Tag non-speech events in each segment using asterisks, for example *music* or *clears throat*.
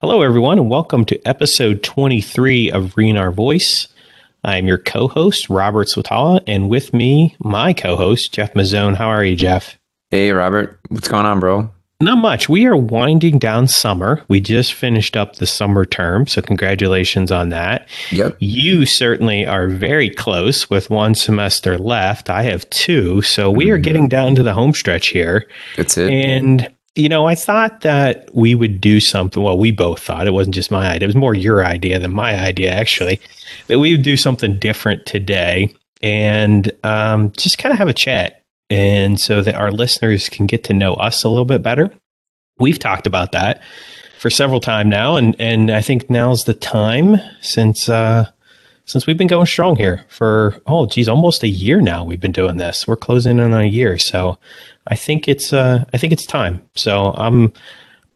Hello, everyone, and welcome to episode 23 of Rein Our Voice. I'm your co host, Robert Swatala, and with me, my co host, Jeff Mazzone. How are you, Jeff? Hey, Robert. What's going on, bro? Not much. We are winding down summer. We just finished up the summer term, so congratulations on that. Yep. You certainly are very close with one semester left. I have two, so we are Mm-hmm. getting down to the home stretch here. That's it. And you know, I thought that we would do something. Well, we both thought it wasn't just my idea; it was more your idea than my idea, actually. That we would do something different today and um, just kind of have a chat, and so that our listeners can get to know us a little bit better. We've talked about that for several time now, and and I think now's the time since uh, since we've been going strong here for oh geez, almost a year now. We've been doing this. We're closing in on a year, so I think it's uh, I think it's time. So I'm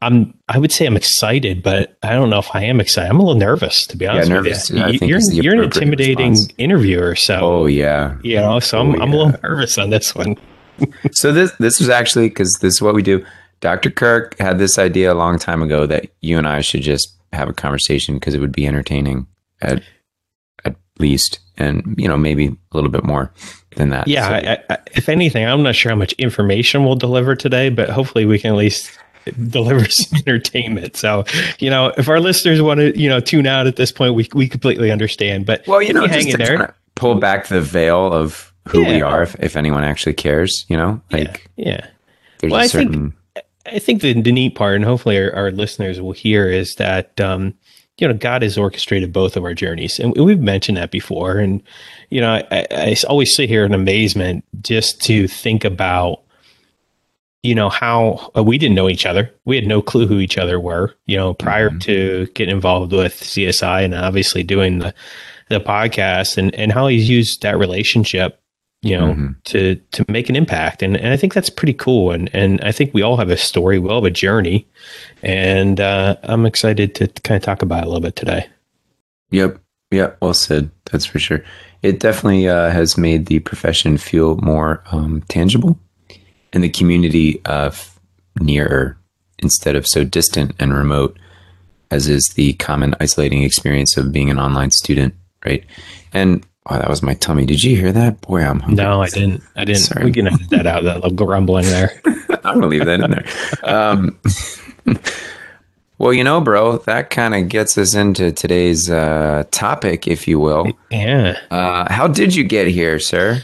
I'm I would say I'm excited, but I don't know if I am excited. I'm a little nervous to be honest Yeah, nervous, with you. I think you're you're an intimidating response. interviewer, so oh yeah. you know, so I'm Oh, I'm a little nervous on this one. *laughs* So this this was actually because this is what we do. Dr. Kirk had this idea a long time ago that you and I should just have a conversation because it would be entertaining at at least, and you know maybe a little bit more than that. Yeah, So- I, I, if anything, I'm not sure how much information we'll deliver today, but hopefully we can at least deliver *laughs* some entertainment. So, you know, if our listeners want to, you know, tune out at this point, we we completely understand. But well, you know, hang in there. pull back the veil of who we are, if, if anyone actually cares. You know, like yeah. there's Well, I think- I think the, the neat part, and hopefully our, our listeners will hear, is that um, you know God has orchestrated both of our journeys, and we've mentioned that before. And you know, I, I always sit here in amazement just to think about you know how uh, we didn't know each other. We had no clue who each other were. You know, prior Mhm. to getting involved with CSI and obviously doing the the podcast, and and how he's used that relationship you know Mhm. to to make an impact and, and i think that's pretty cool and and i think we all have a story we all have a journey and uh, i'm excited to kind of talk about it a little bit today Yep. Yep. Well said. That's for sure. It definitely uh, has made the profession feel more um, tangible and the community uh, nearer instead of so distant and remote, as is the common isolating experience of being an online student, right? And oh, that was my tummy. Did you hear that? Boy, I'm hungry. no i didn't i didn't Sorry. we can edit that out that little grumbling there *laughs* I'm gonna leave that in there. Um, *laughs* well, you know, bro, that kind of gets us into today's uh, topic, if you will. yeah Uh, how did you get here, sir?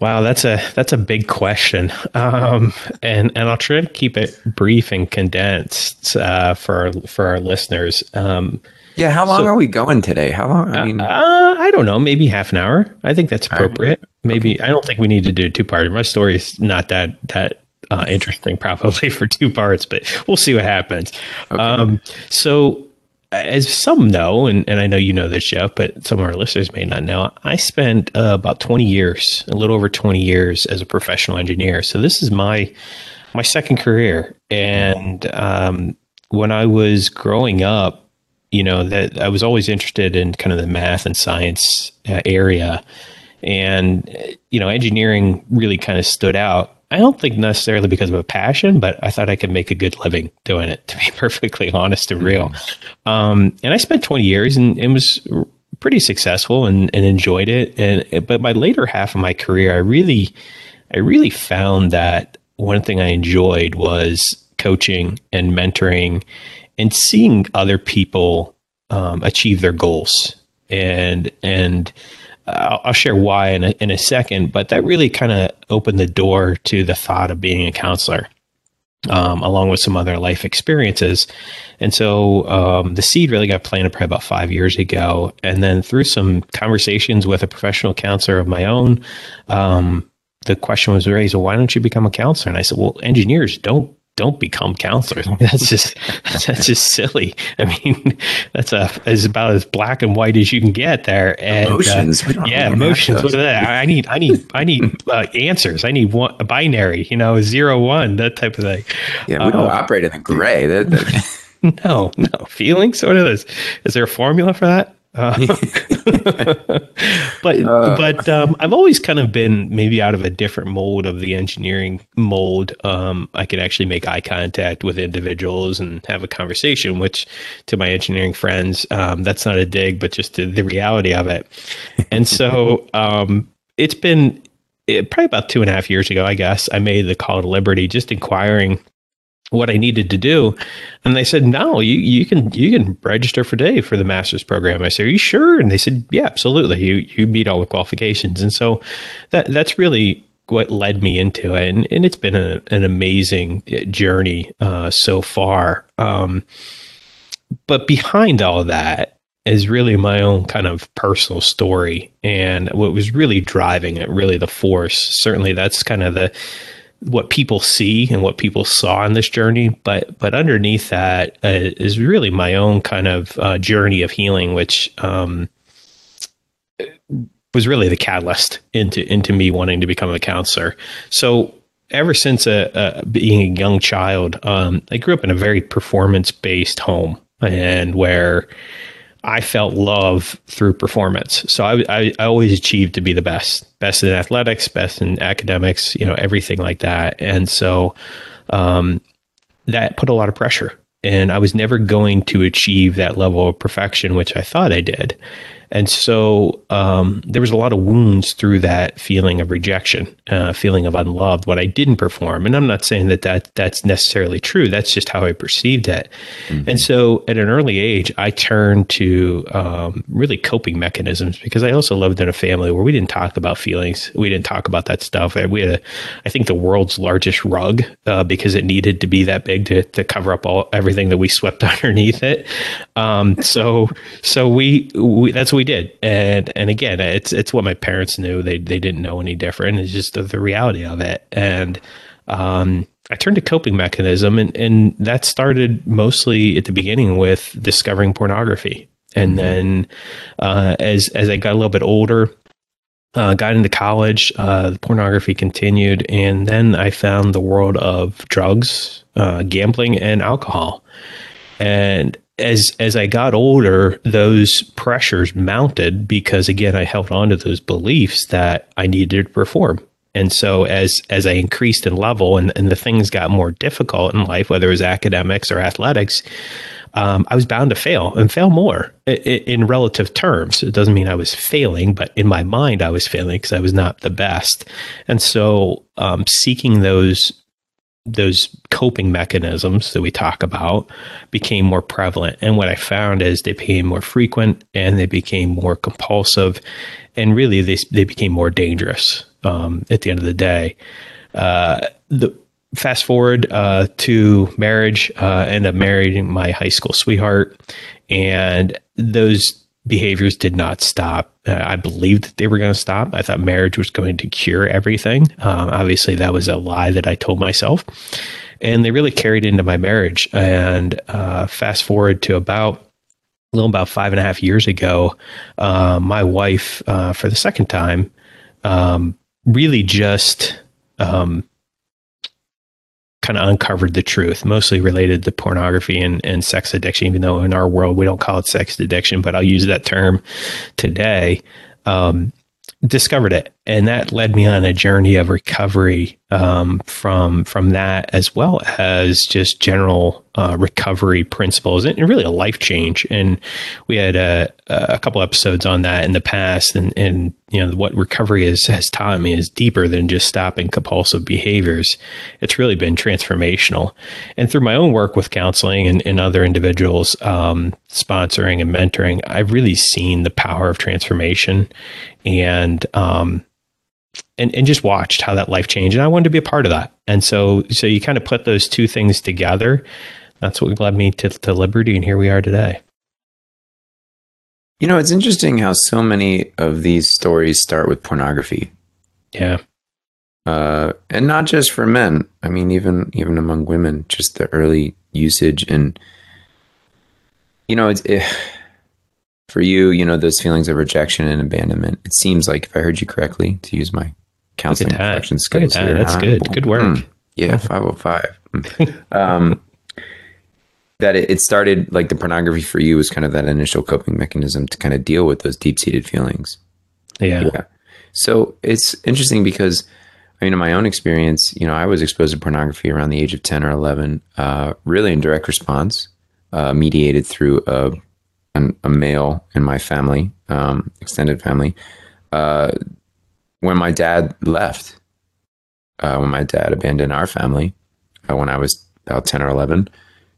wow that's a that's a big question um and and i'll try to keep it brief and condensed uh for our, for our listeners um Yeah, how long So- are we going today? How long? I mean, uh, I don't know, maybe half an hour. I think that's All right. appropriate. Maybe I don't think we need to do two parts. My story is not that that uh, interesting, *laughs* probably for two parts, but we'll see what happens. Um, so, as some know, and, and I know you know this, Jeff, but some of our listeners may not know, I spent uh, about twenty years, a little over twenty years, as a professional engineer. So this is my my second career, and um, when I was growing up you know that I was always interested in kind of the math and science uh, area, and you know engineering really kind of stood out. I don't think necessarily because of a passion, but I thought I could make a good living doing it. *laughs* To be perfectly honest and real, um, and I spent 20 years and it was pretty successful and, and enjoyed it. And but my later half of my career, I really, I really found that one thing I enjoyed was coaching and mentoring and seeing other people um, achieve their goals. And and I'll, I'll share why in a, in a second but that really kind of opened the door to the thought of being a counselor um, along with some other life experiences. And so um, the seed really got planted probably about five years ago. And then through some conversations with a professional counselor of my own um, the question was raised, well, why don't you become a counselor? And I said, well, engineers don't don't become counselors. I *laughs* mean, that's just that's just silly. I mean, that's a is about as black and white as you can get there. And uh, Emotions. Don't yeah, emotions. What are that? I need I need I need *laughs* uh, answers. I need one a binary. You know, zero one that type of thing. yeah, we don't uh, operate in the gray. *laughs* That, that- No, no feelings. What are those? Is there a formula for that? Uh, *laughs* but uh, but um, I've always kind of been maybe out of a different mold of the engineering mold. Um, I could actually make eye contact with individuals and have a conversation, which to my engineering friends, um, that's not a dig, but just the, the reality of it. And so *laughs* um, it's been it, probably about two and a half years ago, I guess, I made the call to Liberty, just inquiring what I needed to do. And they said, no, you, you can, you can register for day for the master's program. I said, are you sure? And they said, yeah, absolutely. You, you meet all the qualifications. And so that, that's really what led me into it. And, and it's been a, an amazing journey uh, so far. Um, but behind all that is really my own kind of personal story. And what was really driving it, really the force, certainly that's kind of the, what people see and what people saw in this journey, but but underneath that uh, is really my own kind of uh, journey of healing, which um, was really the catalyst into into me wanting to become a counselor. So ever since a, uh, a uh, being a young child, um, I grew up in a very performance based home, and where I felt love through performance. So I, I, I, always achieved to be the best, best in athletics, best in academics, you know, everything like that. And so um, that put a lot of pressure. And I was never going to achieve that level of perfection, which I thought I did. And so um, there was a lot of wounds through that feeling of rejection, uh, feeling of unloved, what I didn't perform. And I'm not saying that, that that's necessarily true. That's just how I perceived it. Mm-hmm. And so at an early age, I turned to um, really coping mechanisms because I also lived in a family where we didn't talk about feelings. We didn't talk about that stuff. We had, a, I think, the world's largest rug uh, because it needed to be that big to, to cover up all everything that we swept *laughs* underneath it. Um, so so we, we that's what we did. And and again, it's it's what my parents knew. They they didn't know any different. It's just the, the reality of it. And um, I turned to coping mechanism, and and that started mostly at the beginning with discovering pornography. And mm-hmm. then uh, as as I got a little bit older, uh, got into college, uh, pornography continued, and then I found the world of drugs, uh, gambling, and alcohol. And as as I got older, those pressures mounted because again, I held on to those beliefs that I needed to perform. And so as as I increased in level and, and the things got more difficult in life, whether it was academics or athletics, um, I was bound to fail and fail more in, in relative terms. It doesn't mean I was failing, but in my mind, I was failing because I was not the best. And so um, seeking those those coping mechanisms that we talk about became more prevalent. And what I found is they became more frequent and they became more compulsive. And really, they, they became more dangerous um, at the end of the day. Uh, the fast forward uh, to marriage, uh, end up marrying my high school sweetheart. And those behaviors did not stop. Uh, I believed that they were going to stop. I thought marriage was going to cure everything. Um, obviously, that was a lie that I told myself. And they really carried into my marriage. And uh, fast forward to about a little about five and a half years ago, uh, my wife, uh, for the second time, um, really just um, kind of uncovered the truth, mostly related to pornography and, and sex addiction, even though in our world we don't call it sex addiction, but I'll use that term today. Um, discovered it and that led me on a journey of recovery um, from from that as well as just general uh, recovery principles and really a life change. And we had a, a couple episodes on that in the past. And and you know what recovery is, has taught me is deeper than just stopping compulsive behaviors. It's really been transformational. And through my own work with counseling and, and other individuals um, sponsoring and mentoring i've really seen the power of transformation. And um, and, and just watched how that life changed. And I wanted to be a part of that. And so, so you kind of put those two things together. That's what led me to, to Liberty. And here we are today. You know, it's interesting how so many of these stories start with pornography. Yeah. Uh, and not just for men. I mean, even, even among women, just the early usage and, you know, it's, it, for you, you know, those feelings of rejection and abandonment, it seems like, if I heard you correctly, to use my counseling reflection skills. That. That's good. Good work. Mm, yeah, 505. *laughs* um, that it, it started like the pornography for you was kind of that initial coping mechanism to kind of deal with those deep seated feelings. Yeah. Yeah. So it's interesting because, I mean, in my own experience, you know, I was exposed to pornography around the age of 10 or 11, uh, really in direct response, uh, mediated through a, an, a male in my family, um, extended family. Uh, when my dad left, uh, when my dad abandoned our family, uh, when I was about 10 or 11,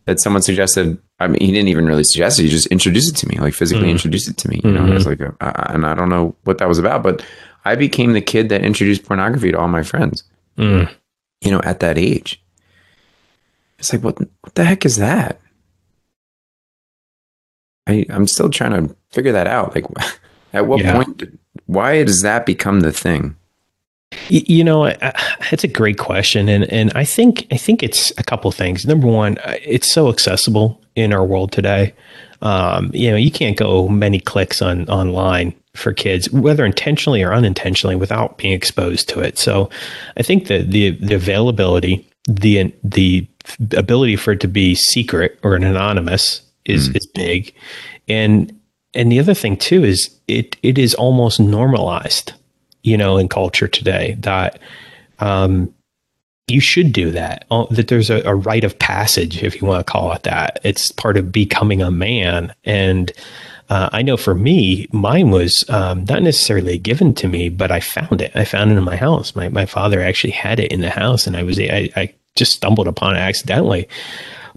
that someone suggested, I mean, he didn't even really suggest it. He just introduced it to me, like physically Mm. introduced it to me. You know, and I was like, uh, and I don't know what that was about, but I became the kid that introduced pornography to all my friends, Mm. you know, at that age. It's like, what, what the heck is that? I, I'm still trying to figure that out. Like, *laughs* at what Yeah. point, why does that become the thing? You know, it's a great question, and and I think I think it's a couple things. Number one, uh, it's so accessible in our world today. Um, you know, you can't go many clicks on online for kids, whether intentionally or unintentionally, without being exposed to it. So, I think that the the availability, the the ability for it to be secret or anonymous is is big, and and the other thing too is it it is almost normalized you know, in culture today that um, you should do that. Oh, That there's a, a rite of passage, if you want to call it that. It's part of becoming a man. And uh, I know for me, mine was um, not necessarily given to me, but I found it. I found it in my house. My my father actually had it in the house, and I was I, I just stumbled upon it accidentally.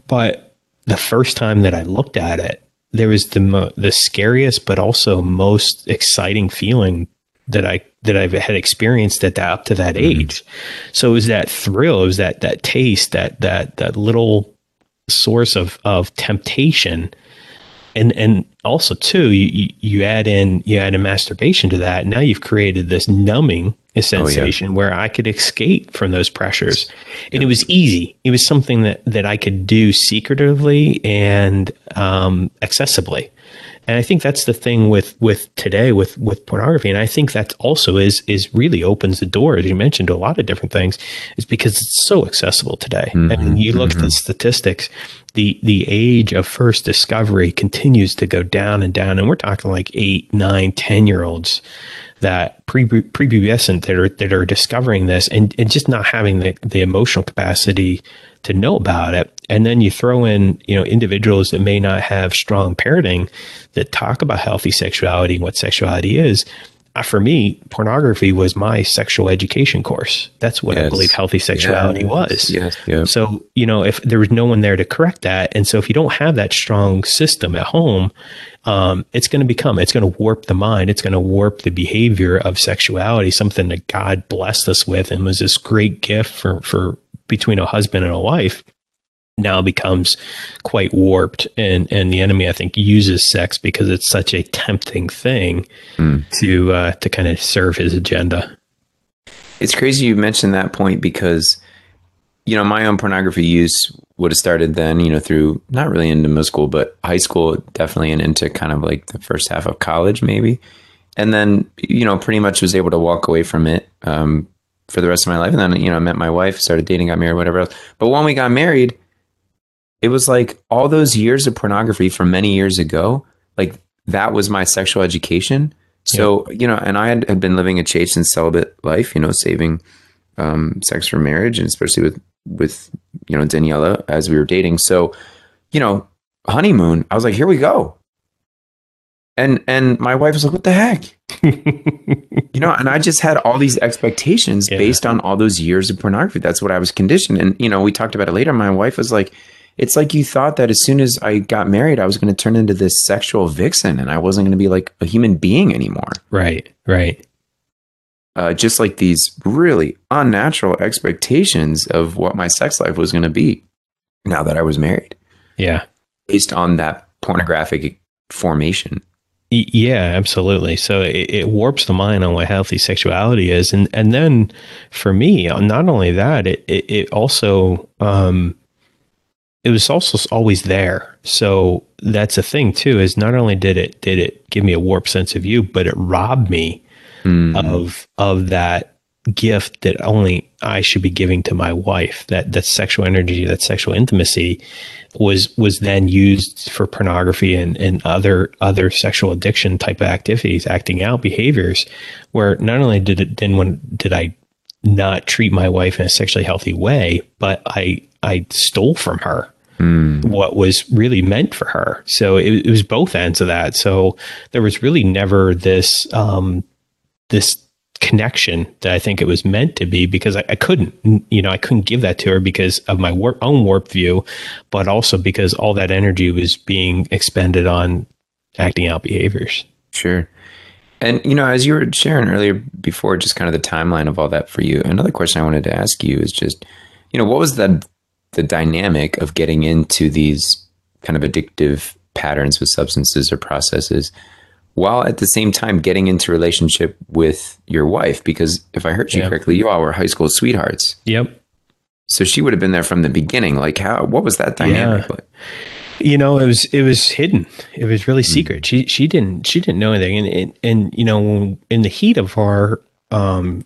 But the first time that I looked at it, there was the mo- the scariest, but also most exciting feeling that I that I've had experienced at that up to that mm-hmm. age. So it was that thrill, it was that that taste, that that that little source of of temptation. And and also too, you you- you add in you add a masturbation to that. Now you've created this numbing sensation where I could escape from those pressures. And it was easy. It was something that that I could do secretively and um, accessibly. And I think that's the thing with with today with with pornography. And I think that also is is really opens the door, as you mentioned, to a lot of different things, is because it's so accessible today. I mean, you look at the statistics, the the age of first discovery continues to go down and down. And we're talking like eight, nine, ten year olds that pre prepubescent that are that are discovering this and, and just not having the, the emotional capacity to know about it. And then you throw in, you know, individuals that may not have strong parenting that talk about healthy sexuality and what sexuality is. For me, pornography was my sexual education course. That's what I believe healthy sexuality was. Yes. Yeah. So, you know, if there was no one there to correct that, and so if you don't have that strong system at home, um, it's going to become, it's going to warp the mind. It's going to warp the behavior of sexuality, something that God blessed us with and was this great gift for, for between a husband and a wife now becomes quite warped and and the enemy i think uses sex because it's such a tempting thing Mm. to uh to kind of serve his agenda It's crazy you mentioned that point because, you know, my own pornography use would have started then, you know, through not really into middle school, but high school, definitely, and into kind of like the first half of college, maybe. And then, you know, pretty much was able to walk away from it um, for the rest of my life. And then, you know, I met my wife, started dating, got married, whatever else. But when we got married, it was like all those years of pornography from many years ago, like that was my sexual education. So, you know, and I had, had been living a chaste and celibate life, you know, saving um, sex for marriage and especially with, with, you know, Daniela as we were dating. So, you know, honeymoon, I was like, here we go. And, and my wife was like, what the heck? *laughs* you know, and I just had all these expectations Yeah. based on all those years of pornography. That's what I was conditioned. And, you know, we talked about it later. My wife was like, it's like you thought that as soon as I got married, I was going to turn into this sexual vixen and I wasn't going to be like a human being anymore. right right Uh, just like these really unnatural expectations of what my sex life was going to be now that I was married yeah based on that pornographic formation. Yeah, absolutely. So it, it warps the mind on what healthy sexuality is, and and then for me, not only that, it it, it also um, it was also always there. So that's a thing too. Is not only did it did it give me a warped sense of you, but it robbed me Mm. of of that gift that only I should be giving to my wife. That that sexual energy, that sexual intimacy, was was then used for pornography and, and other other sexual addiction type of activities, acting out behaviors, where not only did it then when did I not treat my wife in a sexually healthy way, but I I stole from her mm. what was really meant for her. So it, it, was both ends of that. So there was really never this um, this connection that I think it was meant to be because I, I couldn't, you know, I couldn't give that to her because of my warp, own warp view, but also because all that energy was being expended on acting out behaviors. Sure. And you know, as you were sharing earlier before, just kind of the timeline of all that for you. Another question I wanted to ask you is just, you know, what was the the dynamic of getting into these kind of addictive patterns with substances or processes, while at the same time getting into relationship with your wife? Because if I heard you yep. correctly, you all were high school sweethearts. Yep. So she would have been there from the beginning. Like, how? What was that dynamic yeah. like? you know it was it was hidden it was really mm secret she she didn't she didn't know anything and and, and you know in the heat of our um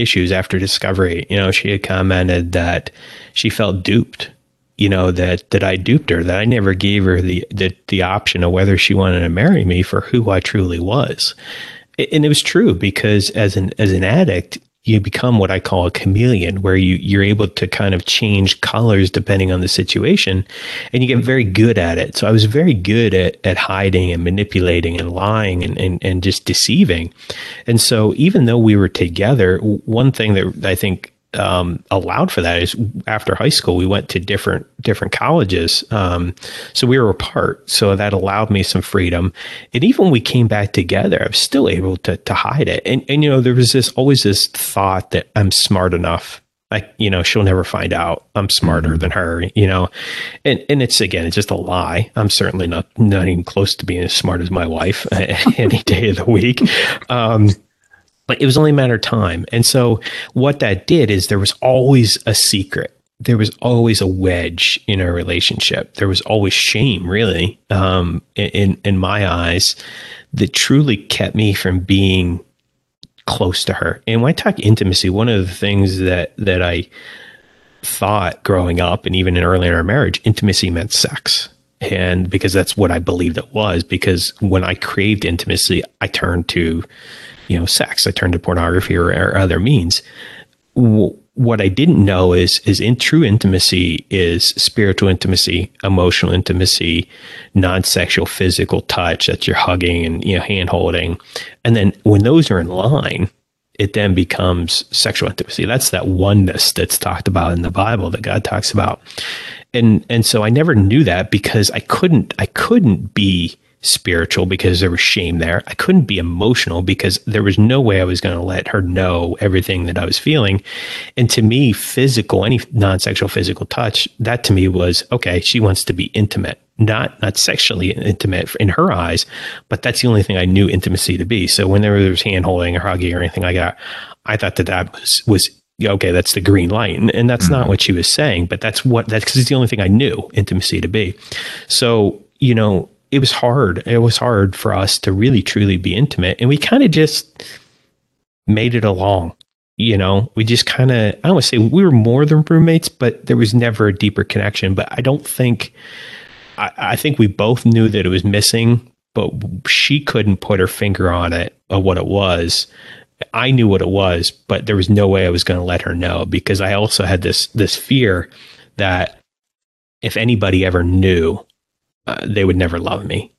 issues after discovery. You know she had commented that she felt duped you know that that I duped her that I never gave her the the, the option of whether she wanted to marry me for who I truly was. And it was true because as an as an addict you become what I call a chameleon, where you, you're able to kind of change colors depending on the situation, and you get very good at it. So I was very good at, at hiding and manipulating and lying and, and, and just deceiving. And so even though we were together, one thing that I think um, allowed for that is after high school we went to different different colleges um, so we were apart. So that allowed me some freedom. And even when we came back together i was still able to, to hide it. And, and you know there was this always this thought that i'm smart enough. Like you know she'll never find out i'm smarter mm-hmm. than her you know? And and it's again it's just a lie. I'm certainly not not even close to being as smart as my wife *laughs* any day of the week. Um, it was only a matter of time. And so what that did is there was always a secret. There was always a wedge in our relationship. There was always shame, really, um, in in my eyes, that truly kept me from being close to her. And when I talk intimacy, one of the things that that I thought growing up and even in early in our marriage, intimacy meant sex. And because that's what I believed it was, because when I craved intimacy, I turned to you know, sex. I turned to pornography or, or other means. W- what I didn't know is is in true intimacy is spiritual intimacy, emotional intimacy, non-sexual physical touch that you're hugging and you know hand holding, and then when those are in line, it then becomes sexual intimacy. That's that oneness that's talked about in the Bible that God talks about, and and so I never knew that because I couldn't I couldn't be spiritual because there was shame there. I couldn't be emotional because there was no way I was going to let her know everything that I was feeling. And to me, physical, any non-sexual physical touch, that to me was okay, she wants to be intimate. Not not sexually intimate in her eyes, but that's the only thing I knew intimacy to be. So whenever there was hand holding or hugging or anything like that, I thought that that was was okay, that's the green light. And, and that's mm-hmm. not what she was saying, but that's what that's because it's the only thing I knew intimacy to be. So, you know, it was hard. It was hard for us to really truly be intimate. And we kind of just made it along. You know, we just kind of, I don't want to say we were more than roommates, but there was never a deeper connection. But I don't think, I, I think we both knew that it was missing, but she couldn't put her finger on it of what it was. I knew what it was, but there was no way I was going to let her know because I also had this this fear that if anybody ever knew uh, they would never love me.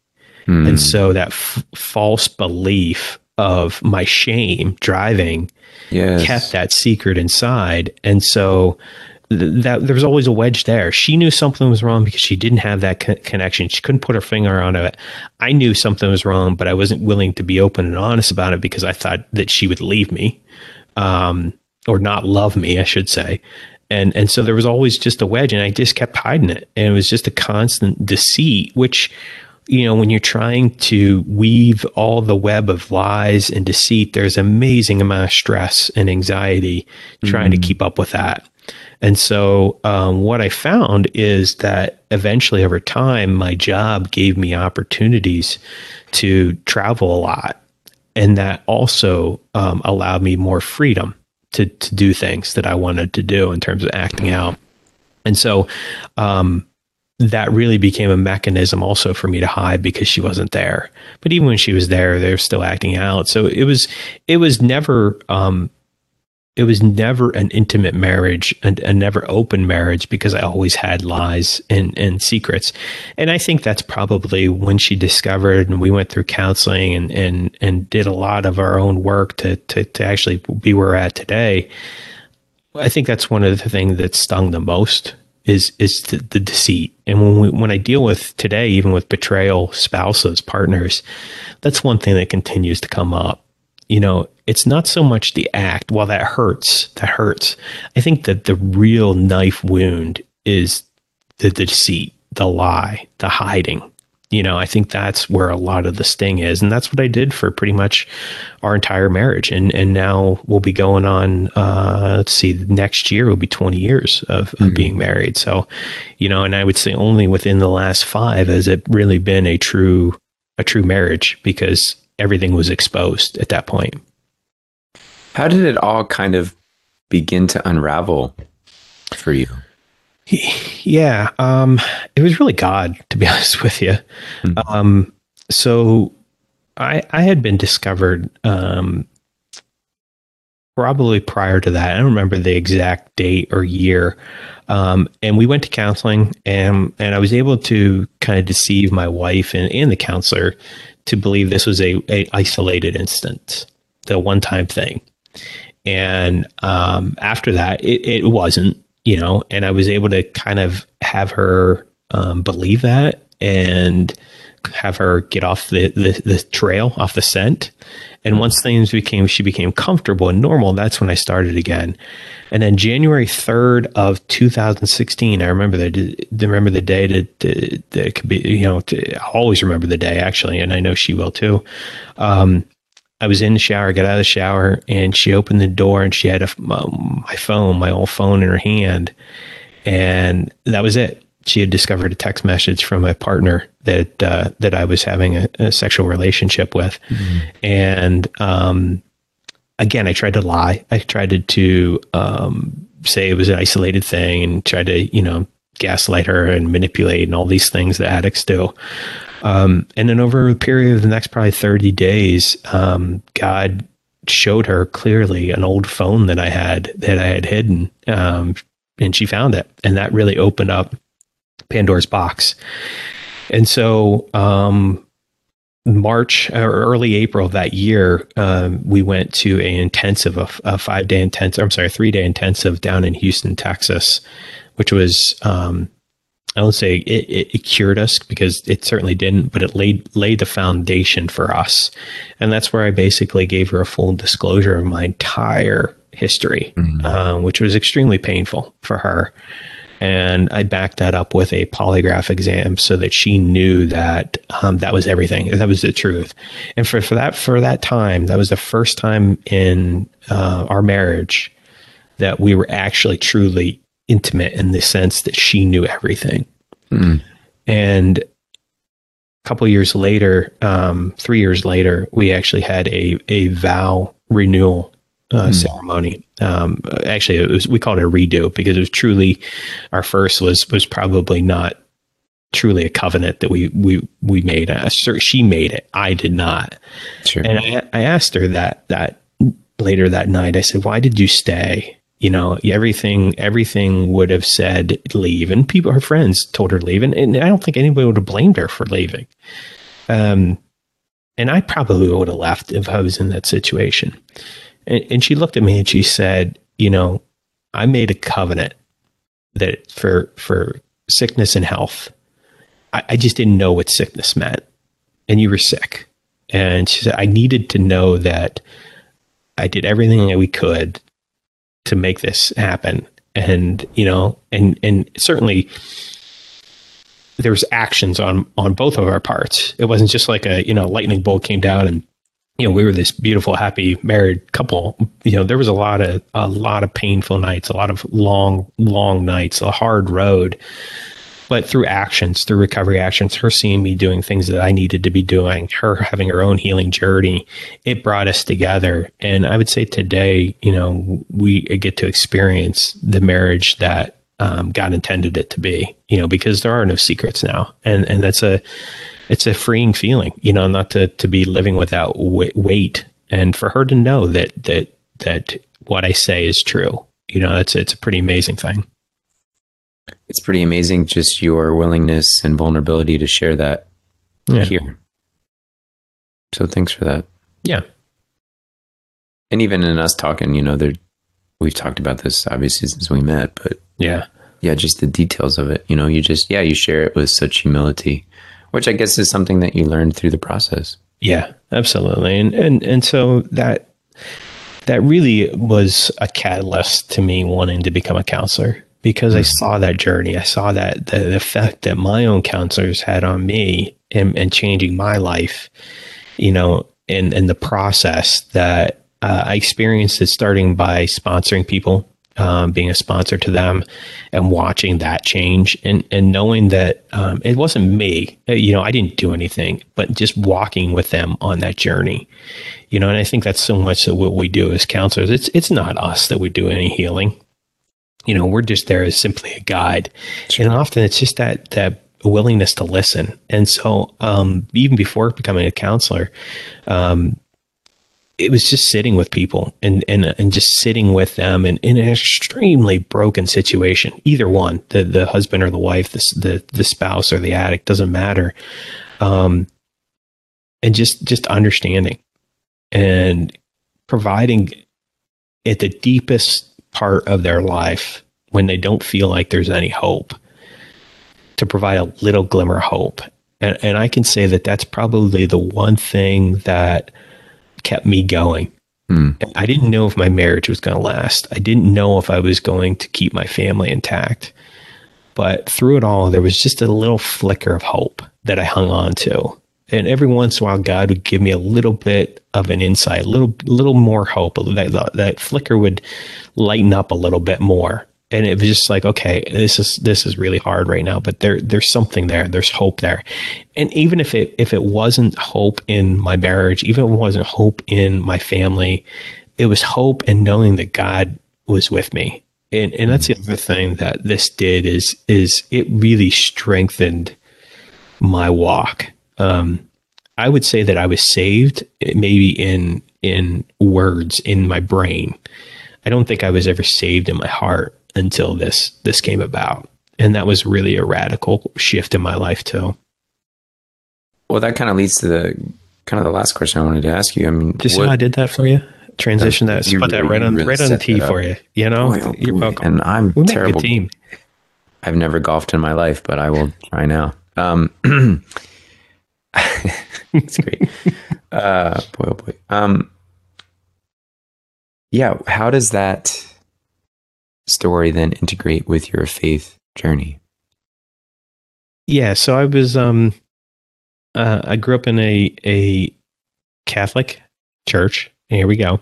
Mm. And so that f- false belief of my shame driving yes. kept that secret inside. And so th- that there was always a wedge there. She knew something was wrong because she didn't have that co- connection. She couldn't put her finger on it. I knew something was wrong, but I wasn't willing to be open and honest about it because I thought that she would leave me. Um, or not love me, I should say and and so there was always just a wedge and i just kept hiding it. And it was just a constant deceit which you know when you're trying to weave all the web of lies and deceit there's amazing amount of stress and anxiety trying mm-hmm. to keep up with that. And so um, what i found is that eventually over time my job gave me opportunities to travel a lot and that also um, allowed me more freedom to to do things that I wanted to do in terms of acting out. And so um, that really became a mechanism also for me to hide because she wasn't there. But even when she was there, they were still acting out. So it was it was never um, it was never an intimate marriage and a never open marriage because I always had lies and, and secrets. And I think that's probably when she discovered and we went through counseling and, and, and did a lot of our own work to, to, to actually be where we're at today. I think that's one of the things that stung the most is is the, the deceit. And when we, when I deal with today, even with betrayal, spouses, partners, that's one thing that continues to come up you know, it's not so much the act. While that hurts, that hurts. I think that the real knife wound is the, the deceit, the lie, the hiding. You know, I think that's where a lot of the sting is, and that's what I did for pretty much our entire marriage. And and now we'll be going on. Uh, let's see, next year will be twenty years of, mm-hmm. of being married. So, you know, and I would say only within the last five has it really been a true a true marriage because everything was exposed at that point. How did it all kind of begin to unravel for you? Yeah, um, it was really God, to be *laughs* honest with you. Mm-hmm. Um, so I, I had been discovered um, probably prior to that. I don't remember the exact date or year. Um, and we went to counseling, and and I was able to kind of deceive my wife and, and the counselor to believe this was a, a isolated instance, the one time thing. And um, after that, it, it, wasn't, you know, and I was able to kind of have her um, believe that and have her get off the, the, the trail, off the scent. And once things became, she became comfortable and normal, that's when I started again. And then January 3rd of 2016, I remember the, remember the day that, that, could be, you know, to, I always remember the day actually. And I know she will too. Um, I was in the shower, got out of the shower, and she opened the door and she had a, um, my phone, my old phone in her hand. And that was it she had discovered a text message from a partner that uh, that I was having a, a sexual relationship with, mm-hmm. and um, again, I tried to lie. I tried to, to um, say it was an isolated thing, and tried to you know gaslight her and manipulate and all these things that addicts do. Um, and then over a period of the next probably thirty days, um, God showed her clearly an old phone that I had that I had hidden, um, and she found it, and that really opened up Pandora's box. And so, um, March or early April of that year, um, we went to a intensive, a, a five day intensive. I'm sorry, three day intensive down in Houston, Texas, which was um, I won't say it, it, it, cured us because it certainly didn't, but it laid laid the foundation for us, and that's where I basically gave her a full disclosure of my entire history, mm-hmm. uh, which was extremely painful for her. And I backed that up with a polygraph exam so that she knew that um, that was everything. That was the truth. And for, for that for that time, that was the first time in uh, our marriage that we were actually truly intimate in the sense that she knew everything. Mm. And a couple years later, um, three years later, we actually had a a vow renewal uh, mm. ceremony. Um, actually, it was we called it a redo because it was truly our first was was probably not truly a covenant that we we we made. She made it. I did not. Sure. And I, I asked her that that later that night. I said, "Why did you stay?" You know, everything everything would have said leave, and people, her friends, told her leave, and, and I don't think anybody would have blamed her for leaving. Um, and I probably would have left if I was in that situation. And, and she looked at me and she said, you know, I made a covenant that for for sickness and health, I, I just didn't know what sickness meant. And you were sick. And she said, I needed to know that I did everything that we could to make this happen. And, you know, and and certainly there's actions on on both of our parts. It wasn't just like a, you know, lightning bolt came down and you know, we were this beautiful, happy married couple. You know, there was a lot of a lot of painful nights, a lot of long, long nights, a hard road. but through actions, through recovery actions, her seeing me doing things that I needed to be doing, her having her own healing journey, it brought us together. And I would say today, you know, we get to experience the marriage that um, God intended it to be, you know, because there are no secrets now. And, and that's a, it's a freeing feeling, you know, not to, to be living without weight and for her to know that, that, that what I say is true. You know, it's, it's a pretty amazing thing it's pretty amazing just your willingness and vulnerability to share that yeah. here. So thanks for that. Yeah. And even in us talking, you know, there we've talked about this obviously since we met, but yeah. Yeah, just the details of it. You know, you just yeah, you share it with such humility, which I guess is something that you learned through the process. Yeah, absolutely. And and and so that that really was a catalyst to me wanting to become a counselor because I hmm. saw that journey. I saw that the effect that my own counselors had on me and, and changing my life, you know, in, in the process that uh, I experienced it starting by sponsoring people, um, being a sponsor to them and watching that change and, and knowing that um, it wasn't me, uh, you know, I didn't do anything, but just walking with them on that journey, you know, and I think that's so much of what we do as counselors. It's, it's not us that we do any healing you know, we're just there as simply a guide. Sure. And often it's just that, that willingness to listen. And so, um, even before becoming a counselor, um, it was just sitting with people and, and, and just sitting with them in, in an extremely broken situation, either one, the, the husband or the wife, the, the, the spouse or the addict, doesn't matter. Um, and just, just understanding and providing at the deepest part of their life when they don't feel like there's any hope to provide a little glimmer of hope. And, and I can say that that's probably the one thing that kept me going. Mm. I didn't know if my marriage was going to last. I didn't know if I was going to keep my family intact. But through it all, there was just a little flicker of hope that I hung on to and every once in a while, God would give me a little bit of an insight, a little, little more hope. That, that flicker would lighten up a little bit more. And it was just like, okay, this is, this is really hard right now, but there, there's something there. There's hope there. And even if it, if it wasn't hope in my marriage, even if it wasn't hope in my family, it was hope and knowing that God was with me. And, and that's the other thing that this did is, is it really strengthened my walk um, I would say that I was saved maybe in in words in my brain. I don't think I was ever saved in my heart until this this came about, and that was really a radical shift in my life too. Well, that kind of leads to the kind of the last question I wanted to ask you. I mean, just what, I did that for you. Transition that, put really, that right on really right on the tee for you. You know, oh you're welcome. And I'm we terrible. team. I've never golfed in my life, but I will try now. Um, *clears throat* it's great. uh, boy, oh boy. Um, yeah. How does that story then integrate with your faith journey? Yeah. So I was, um, uh, I grew up in a, a Catholic church. Here we go.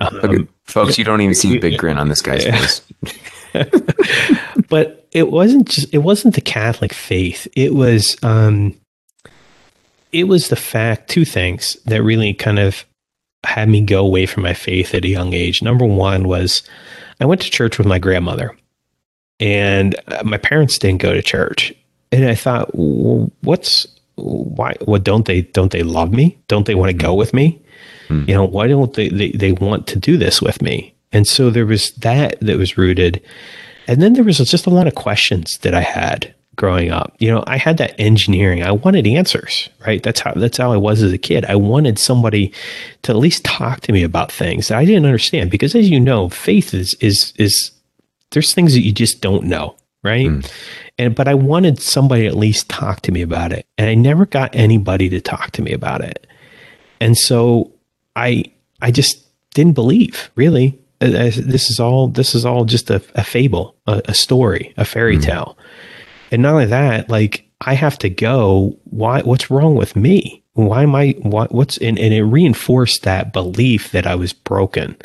Um, folks, you don't even see the big *laughs* grin on this guy's face. *laughs* but it wasn't just, it wasn't the Catholic faith. It was, um, it was the fact, two things that really kind of had me go away from my faith at a young age. Number one was I went to church with my grandmother, and uh, my parents didn't go to church. And I thought, well, what's why? What don't they don't they love me? Don't they want to go with me? Hmm. You know, why don't they, they they want to do this with me? And so there was that that was rooted. And then there was just a lot of questions that I had growing up. You know, I had that engineering. I wanted answers, right? That's how that's how I was as a kid. I wanted somebody to at least talk to me about things that I didn't understand because as you know, faith is is is there's things that you just don't know, right? Mm. And but I wanted somebody to at least talk to me about it. And I never got anybody to talk to me about it. And so I I just didn't believe, really. This is all this is all just a, a fable, a, a story, a fairy mm. tale. And not only that, like I have to go. Why? What's wrong with me? Why am I? What? What's? And, and it reinforced that belief that I was broken,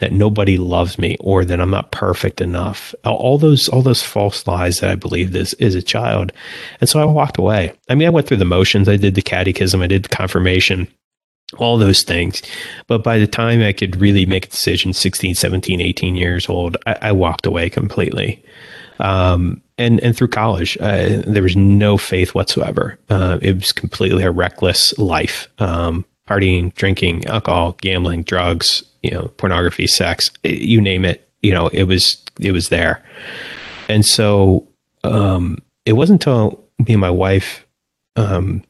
that nobody loves me or that I'm not perfect enough. All those all those false lies that I believed as, as a child. And so I walked away. I mean, I went through the motions. I did the catechism, I did the confirmation, all those things. But by the time I could really make a decision, 16, 17, 18 years old, I, I walked away completely. Um, and, and through college, uh, there was no faith whatsoever. Uh, it was completely a reckless life. Um, partying, drinking, alcohol, gambling, drugs, you know, pornography, sex, you name it, you know, it was, it was there. And so, um, it wasn't until me and my wife, um,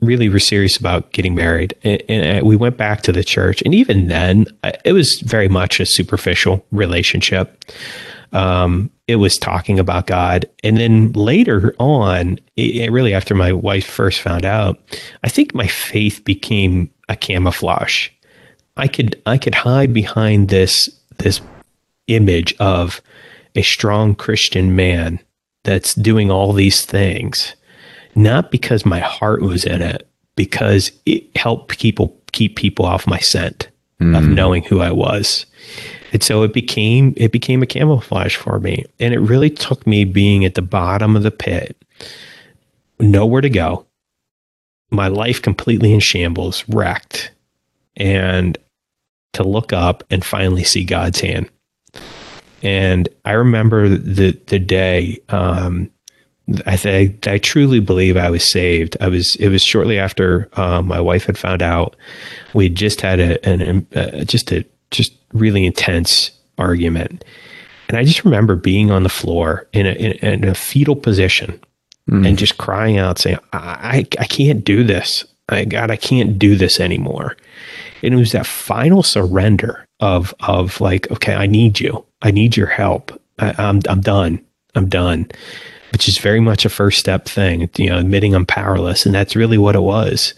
really were serious about getting married. And, and, we went back to the church. And even then, it was very much a superficial relationship. Um, it was talking about God. And then later on, it, really after my wife first found out, I think my faith became a camouflage. I could I could hide behind this this image of a strong Christian man that's doing all these things, not because my heart was in it, because it helped people keep people off my scent mm. of knowing who I was. And so it became it became a camouflage for me. And it really took me being at the bottom of the pit, nowhere to go, my life completely in shambles, wrecked, and to look up and finally see God's hand. And I remember the the day um, I think I truly believe I was saved. I was. It was shortly after uh, my wife had found out. We just had a an uh, just a just really intense argument, and I just remember being on the floor in a in, in a fetal position, mm. and just crying out, saying, I, I, can't do this. I, God, I can't do this anymore. And it was that final surrender of, of like, okay, I need you. I need your help. I, I'm, I'm done. I'm done, which is very much a first step thing, you know, admitting I'm powerless. And that's really what it was.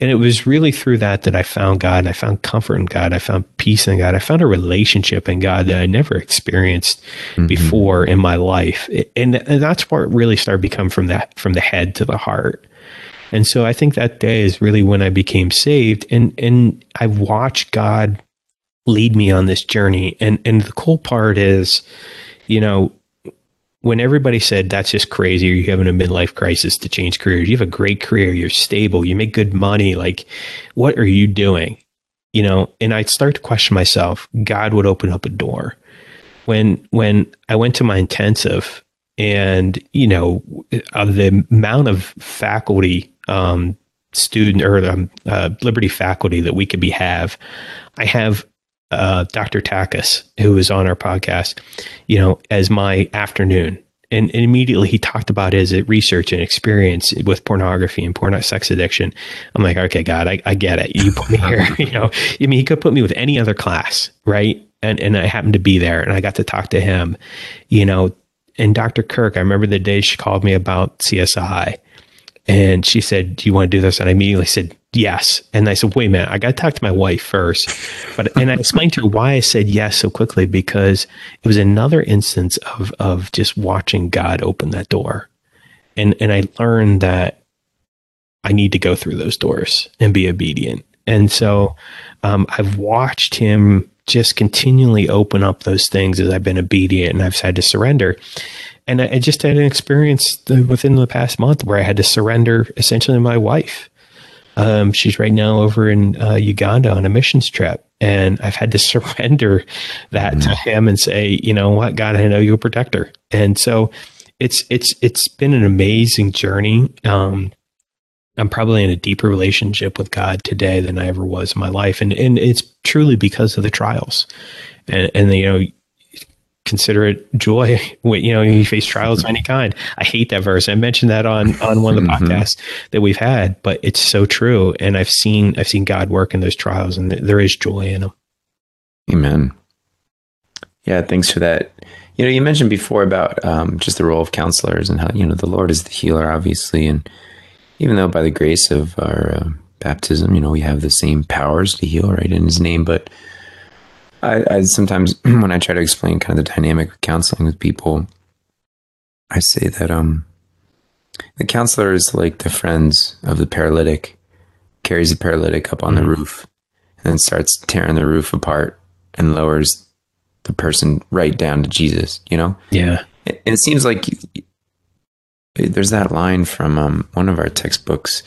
And it was really through that that I found God and I found comfort in God. I found peace in God. I found a relationship in God that I never experienced mm-hmm. before in my life. And, and that's where it really started to become from that, from the head to the heart. And so I think that day is really when I became saved and, and I watched God lead me on this journey. And, and the cool part is, you know, when everybody said that's just crazy, or you're having a midlife crisis to change careers. You have a great career, you're stable, you make good money. Like, what are you doing? You know, and I'd start to question myself. God would open up a door. When when I went to my intensive, and you know, of the amount of faculty, um, student or um, uh, Liberty faculty that we could be have, I have uh, Dr. Takis, who was on our podcast, you know, as my afternoon. And, and, immediately he talked about his research and experience with pornography and porn sex addiction. I'm like, okay, God, I, I get it. You put me here. *laughs* you know, I mean, he could put me with any other class, right? And and I happened to be there, and I got to talk to him. You know, and Dr. Kirk, I remember the day she called me about CSI, and she said, "Do you want to do this?" And I immediately said, yes. And I said, wait a minute, I got to talk to my wife first. But and I explained to her why I said yes so quickly because it was another instance of of just watching God open that door. And and I learned that I need to go through those doors and be obedient. And so um, I've watched him just continually open up those things as I've been obedient and I've had to surrender. And I, I just had an experience within the past month where I had to surrender essentially my wife um, she's right now over in uh, Uganda on a missions trip. And I've had to *laughs* surrender that mm. to him and say, you know what, God, I know you're a protector. And so it's, it's, it's been an amazing journey. Um, I'm probably in a deeper relationship with God today than I ever was in my life. And, and it's truly because of the trials. And, and you know, consider it joy *laughs* when you know you face trials of any kind. I hate that verse. I mentioned that on on one of the mm-hmm. podcasts that we've had, but it's so true. And I've seen I've seen God work in those trials, and there is joy in them. Amen. Yeah, thanks for that. You know, you mentioned before about um, just the role of counselors and how you know the Lord is the healer, obviously, and even though by the grace of our uh, baptism, you know, we have the same powers to heal, right, in His name, but I, I sometimes *clears throat* when I try to explain kind of the dynamic of counseling with people, I say that um the counselor is like the friends of the paralytic, carries the paralytic up on mm-hmm. the roof and then starts tearing the roof apart and lowers the person right down to Jesus, you know? Yeah. And it seems like there's that line from um, one of our textbooks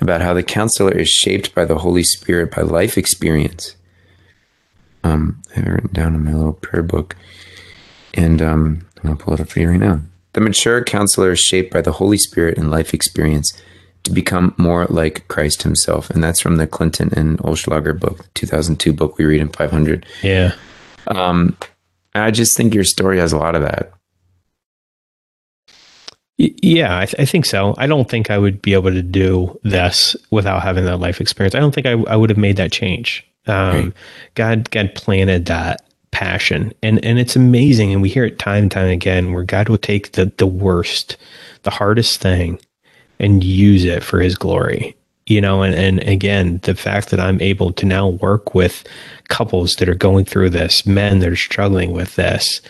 about how the counselor is shaped by the Holy Spirit by life experience. Um, I have it written down in my little prayer book, and um, I'm gonna pull it up for you right now. The mature counselor is shaped by the Holy Spirit and life experience to become more like Christ Himself, and that's from the Clinton and Ohlschlager book, 2002 book we read in 500. Yeah. Um, I just think your story has a lot of that. Yeah, I, th- I, think so. I don't think I would be able to do this without having that life experience. I don't think I, I would have made that change. Um, right. God, God planted that passion, and and it's amazing. And we hear it time and time again, where God will take the the worst, the hardest thing, and use it for His glory. You know, and and again, the fact that I'm able to now work with couples that are going through this, men that are struggling with this,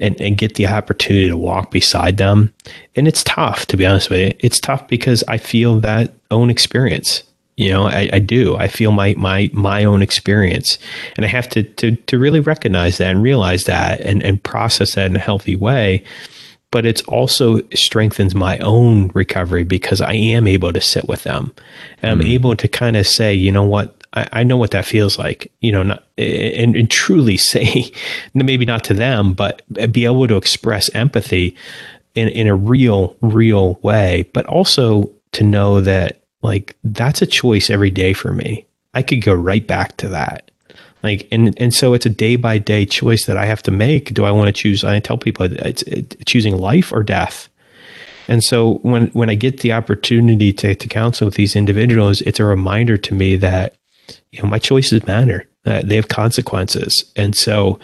and, and get the opportunity to walk beside them. And it's tough, to be honest with you. It's tough because I feel that own experience. You know, I, I do. I feel my my my own experience. And I have to to to really recognize that and realize that and, and process that in a healthy way but it's also strengthens my own recovery because I am able to sit with them. And I'm mm-hmm. able to kind of say, you know what, I, I know what that feels like, you know, not, and, and truly *laughs* say, maybe not to them, but be able to express empathy in, in a real, real way, but also to know that like that's a choice every day for me. I could go right back to that. Like, and, and so it's a day by day choice that I have to make. Do I want to choose? I tell people it's, choosing life or death. And so when, when I get the opportunity to, to counsel with these individuals, it's a reminder to me that you know, my choices matter. Uh, they have consequences, and so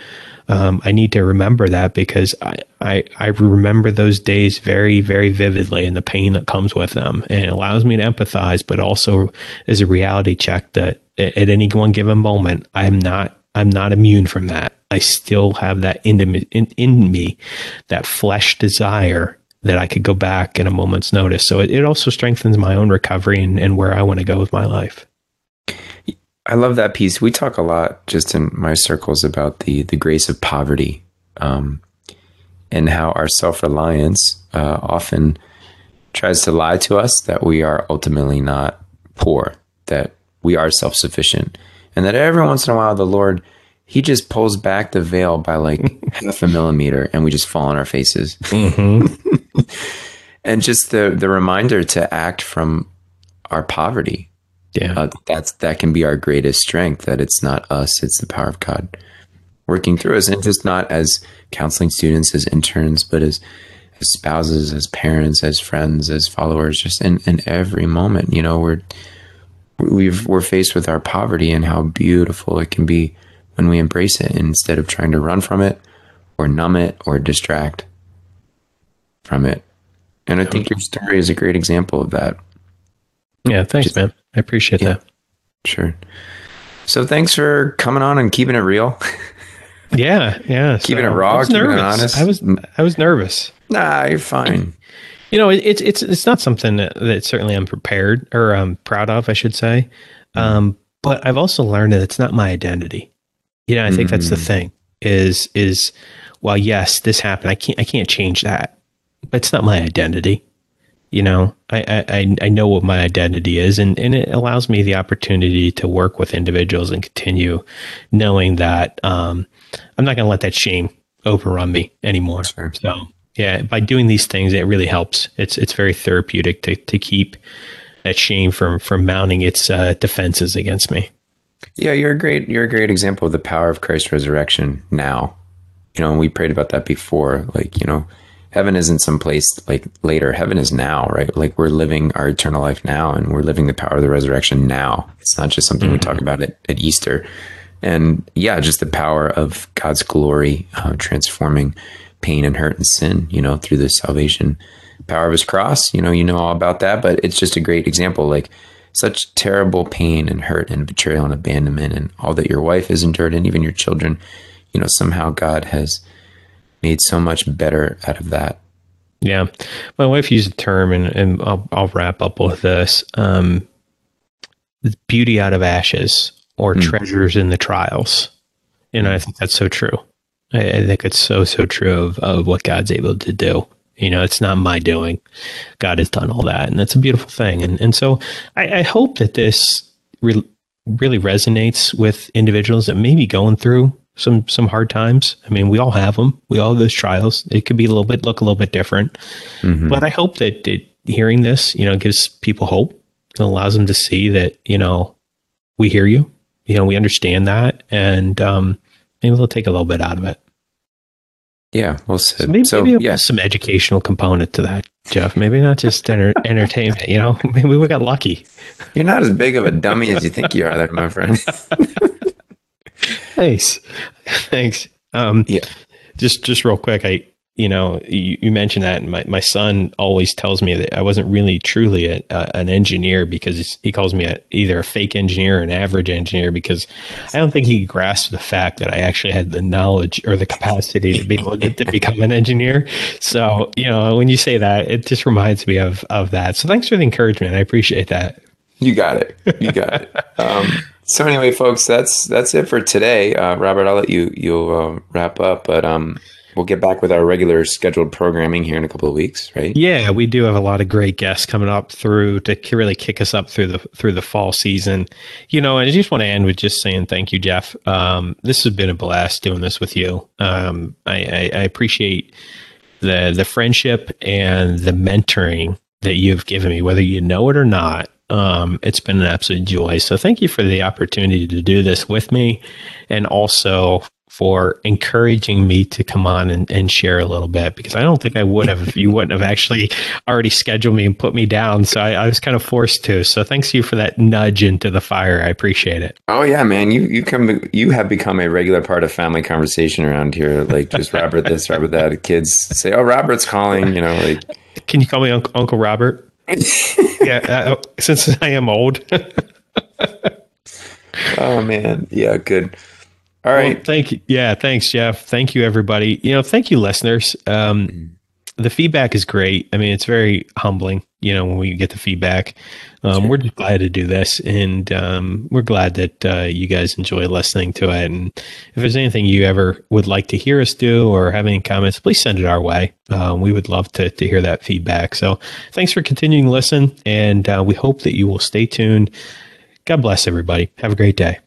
um, I need to remember that because I, I I remember those days very very vividly and the pain that comes with them, and it allows me to empathize, but also is a reality check that at, any one given moment I am not I'm not immune from that. I still have that in, in, in me, that flesh desire that I could go back in a moment's notice. So it, it also strengthens my own recovery and, and where I want to go with my life. I love that piece. We talk a lot just in my circles about the the grace of poverty, um, and how our self reliance uh, often tries to lie to us that we are ultimately not poor, that we are self sufficient, and that every once in a while the Lord he just pulls back the veil by like *laughs* half a millimeter, and we just fall on our faces. Mm-hmm. *laughs* and just the the reminder to act from our poverty yeah, uh, that's that can be our greatest strength. That it's not us; it's the power of God working through us, and just not as counseling students, as interns, but as as spouses, as parents, as friends, as followers. Just in in every moment, you know, we're we've we're faced with our poverty and how beautiful it can be when we embrace it instead of trying to run from it or numb it or distract from it. And I think your story is a great example of that. Yeah, thanks, Just, man. I appreciate yeah, that. Sure. So thanks for coming on and keeping it real. *laughs* yeah, yeah. keeping so it raw, I was nervous. I was I was nervous. Nah, you're fine. You know, it's it's it's not something that, that certainly I'm prepared or I'm proud of, I should say. Mm-hmm. Um, but I've also learned that it's not my identity. You know, I think mm-hmm. that's the mm. thing. Is is well, yes, this happened. I can't I can't change that, but it's not my identity you know I, I i know what my identity is and and it allows me the opportunity to work with individuals and continue knowing that um, i'm not going to let that shame overrun me anymore. Sure. so yeah by doing these things it really helps. It's it's very therapeutic to to keep that shame from from mounting its uh, defenses against me. Yeah you're a great you're a great example of the power of christ's resurrection now. You know and we prayed about that before like you know heaven isn't someplace like later. Heaven is now, right? Like we're living our eternal life now and we're living the power of the resurrection now. It's not just something mm-hmm. we talk about at, at, Easter. And yeah, just the power of God's glory uh, transforming pain and hurt and sin, you know, through the salvation power of his cross. You know, you know all about that, but it's just a great example. Like such terrible pain and hurt and betrayal and abandonment and all that your wife has endured and even your children, you know, somehow God has made so much better out of that. Yeah. My wife used a term, and, and I'll, I'll wrap up with this um, beauty out of ashes or mm. treasures in the trials. And I think that's so true. I, I think it's so so true of, of what God's able to do. You know, it's not my doing. God has done all that, and that's a beautiful thing. And and so I, I hope that this re- really resonates with individuals that may be going through some some hard times. I mean, we all have them. We all have those trials. It could be a little bit look a little bit different, mm-hmm. but I hope that it, hearing this, you know, gives people hope. It allows them to see that you know we hear you. You know, we understand that, and um, maybe they'll take a little bit out of it. Yeah, well said. So maybe, so, maybe yeah. some educational component to that, Jeff. Maybe not just enter- *laughs* entertainment. You know, maybe we got lucky. You're not as big of a dummy as you think you are, there, my friend. *laughs* Thanks, *laughs* thanks. Um, yeah. Just just real quick, I you know, you, you, mentioned that, and my, my son always tells me that I wasn't really truly a, an engineer because he calls me a, either a fake engineer or an average engineer because I don't think he grasped the fact that I actually had the knowledge or the capacity to be able to, to become an engineer. So, you know, when you say that, it just reminds me of of that. So, thanks for the encouragement. I appreciate that. You got it. You got it. *laughs* Um, so anyway, folks, that's that's it for today. Uh, Robert, I'll let you you uh, wrap up, but um we'll get back with our regular scheduled programming here in a couple of weeks, right? Yeah, we do have a lot of great guests coming up through to really kick us up through the through the fall season. You know, and I just want to end with just saying thank you, Jeff. Um, this has been a blast doing this with you. Um, I, I, I appreciate the the friendship and the mentoring that you've given me, whether you know it or not. Um, it's been an absolute joy. So thank you for the opportunity to do this with me and also for encouraging me to come on and, and share a little bit because I don't think I would have if you wouldn't have actually already scheduled me and put me down. So I, I, was kind of forced to. So thanks you for that nudge into the fire. I appreciate it. Oh yeah, man. You you come you have become a regular part of family conversation around here. Like just Robert this, Robert that. Kids say, "Oh, Robert's calling." You know, like can you call me Uncle, Uncle Robert? *laughs* yeah, uh, since I am old. *laughs* oh man, yeah, good. All right. Well, thank you. Yeah. Thanks, Jeff. Thank you, everybody. You know, thank you, listeners. Um, mm-hmm. The feedback is great. I mean, it's very humbling, you know, when we get the feedback. Um, we're just glad to do this, and um, we're glad that uh, you guys enjoy listening to it. And if there's anything you ever would like to hear us do or have any comments, please send it our way. Um, we would love to, to hear that feedback. So thanks for continuing to listen, and uh, we hope that you will stay tuned. God bless everybody. Have a great day.